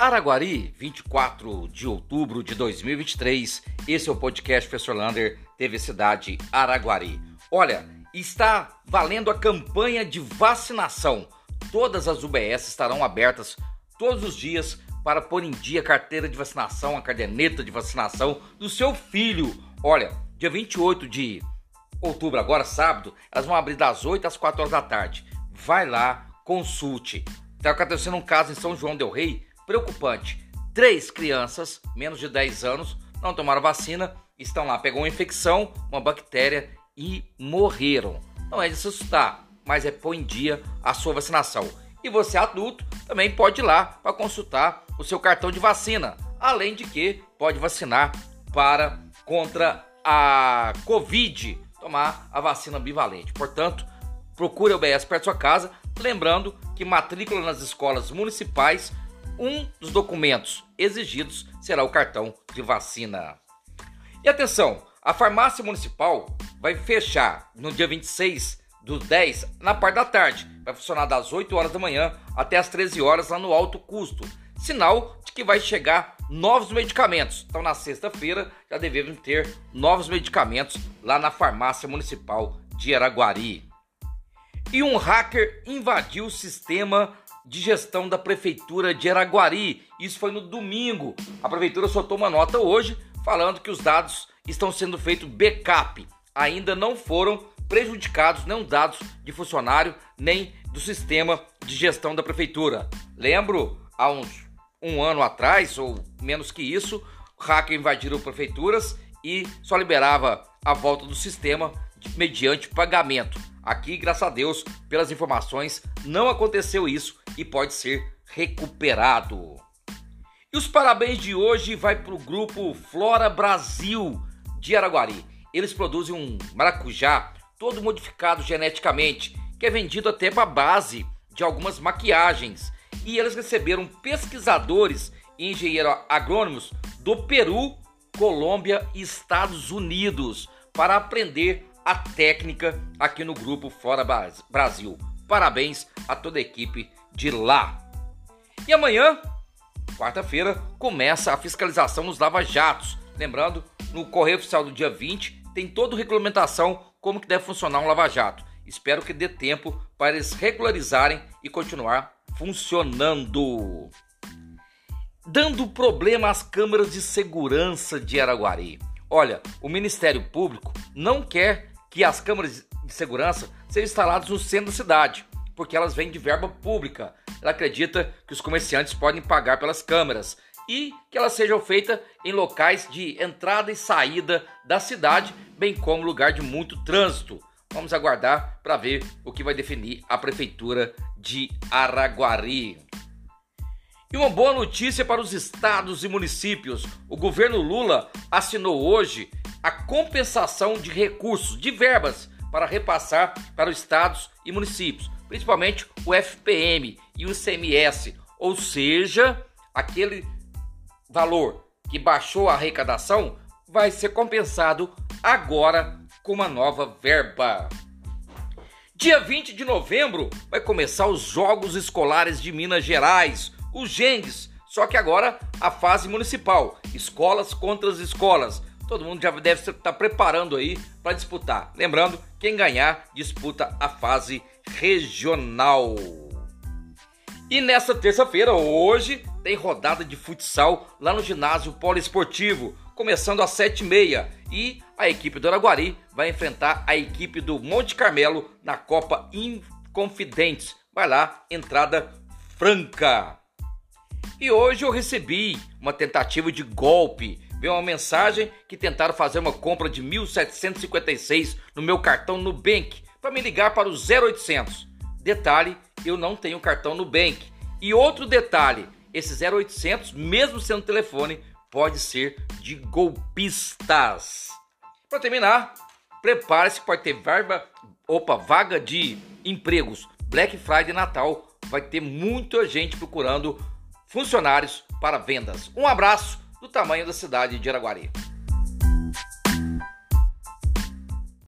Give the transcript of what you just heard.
Araguari, 24 de outubro de 2023. Esse é o podcast Professor Lander, TV Cidade Araguari. Olha, está valendo a campanha de vacinação. Todas as UBS estarão abertas todos os dias para pôr em dia a carteira de vacinação, a caderneta de vacinação do seu filho. Olha, dia 28 de outubro, agora sábado, elas vão abrir das 8 às 4 horas da tarde. Vai lá, consulte. Está acontecendo um caso em São João Del Rei preocupante. Três crianças, menos de 10 anos, não tomaram vacina, estão lá, pegou uma infecção, uma bactéria e morreram. Não é de se assustar, mas é pôr em dia a sua vacinação. E você adulto também pode ir lá para consultar o seu cartão de vacina. Além de que pode vacinar para contra a Covid, tomar a vacina bivalente. Portanto, procure o BS perto da sua casa, lembrando que matrícula nas escolas municipais, um dos documentos exigidos será o cartão de vacina. E atenção, a farmácia municipal vai fechar no dia 26 do 10 na parte da tarde. Vai funcionar das 8 horas da manhã até as 13 horas lá no alto custo. Sinal de que vai chegar novos medicamentos. Então na sexta-feira já devemos ter novos medicamentos lá na farmácia municipal de Araguari. E um hacker invadiu o sistema de gestão da prefeitura de Araguari. Isso foi no domingo. A prefeitura soltou uma nota hoje falando que os dados estão sendo feitos backup. Ainda não foram prejudicados nem dados de funcionário nem do sistema de gestão da prefeitura. Lembro, há uns um ano atrás, ou menos que isso, hacker invadiram prefeituras e só liberava a volta do sistema mediante pagamento. Aqui, graças a Deus, pelas informações, não aconteceu isso e pode ser recuperado. E os parabéns de hoje vai para o grupo Flora Brasil de Araguari. Eles produzem um maracujá todo modificado geneticamente, que é vendido até para base de algumas maquiagens. E eles receberam pesquisadores e engenheiros agrônomos do Peru, Colômbia e Estados Unidos para aprender a técnica aqui no grupo Fora Brasil. Parabéns a toda a equipe de lá. E amanhã, quarta-feira, começa a fiscalização nos lava-jatos. Lembrando, no correio oficial do dia 20 tem toda a regulamentação como que deve funcionar um lava-jato. Espero que dê tempo para eles regularizarem e continuar funcionando. Dando problema às câmeras de segurança de Araguari. Olha, o Ministério Público não quer que as câmeras de segurança sejam instaladas no centro da cidade, porque elas vêm de verba pública. Ela acredita que os comerciantes podem pagar pelas câmeras e que elas sejam feitas em locais de entrada e saída da cidade, bem como lugar de muito trânsito. Vamos aguardar para ver o que vai definir a prefeitura de Araguari. E uma boa notícia para os estados e municípios: o governo Lula assinou hoje a compensação de recursos, de verbas, para repassar para os estados e municípios, principalmente o FPM e o ICMS, ou seja, aquele valor que baixou a arrecadação vai ser compensado agora com uma nova verba. Dia 20 de novembro vai começar os Jogos Escolares de Minas Gerais, os GENGs, só que agora a fase municipal, escolas contra as escolas. Todo mundo já deve estar preparando aí para disputar. Lembrando, quem ganhar disputa a fase regional. E nessa terça-feira, hoje, tem rodada de futsal lá no ginásio poliesportivo, começando às 7h30. E a equipe do Araguari vai enfrentar a equipe do Monte Carmelo na Copa Inconfidentes. Vai lá, entrada franca. E hoje eu recebi uma tentativa de golpe. Veio uma mensagem que tentaram fazer uma compra de 1.756 no meu cartão Nubank para me ligar para o 0800. Detalhe, eu não tenho cartão Nubank. E outro detalhe, esse 0800, mesmo sendo telefone, pode ser de golpistas. Para terminar, prepare-se para ter verba, opa, vaga de empregos. Black Friday Natal vai ter muita gente procurando funcionários para vendas. Um abraço do tamanho da cidade de Araguari.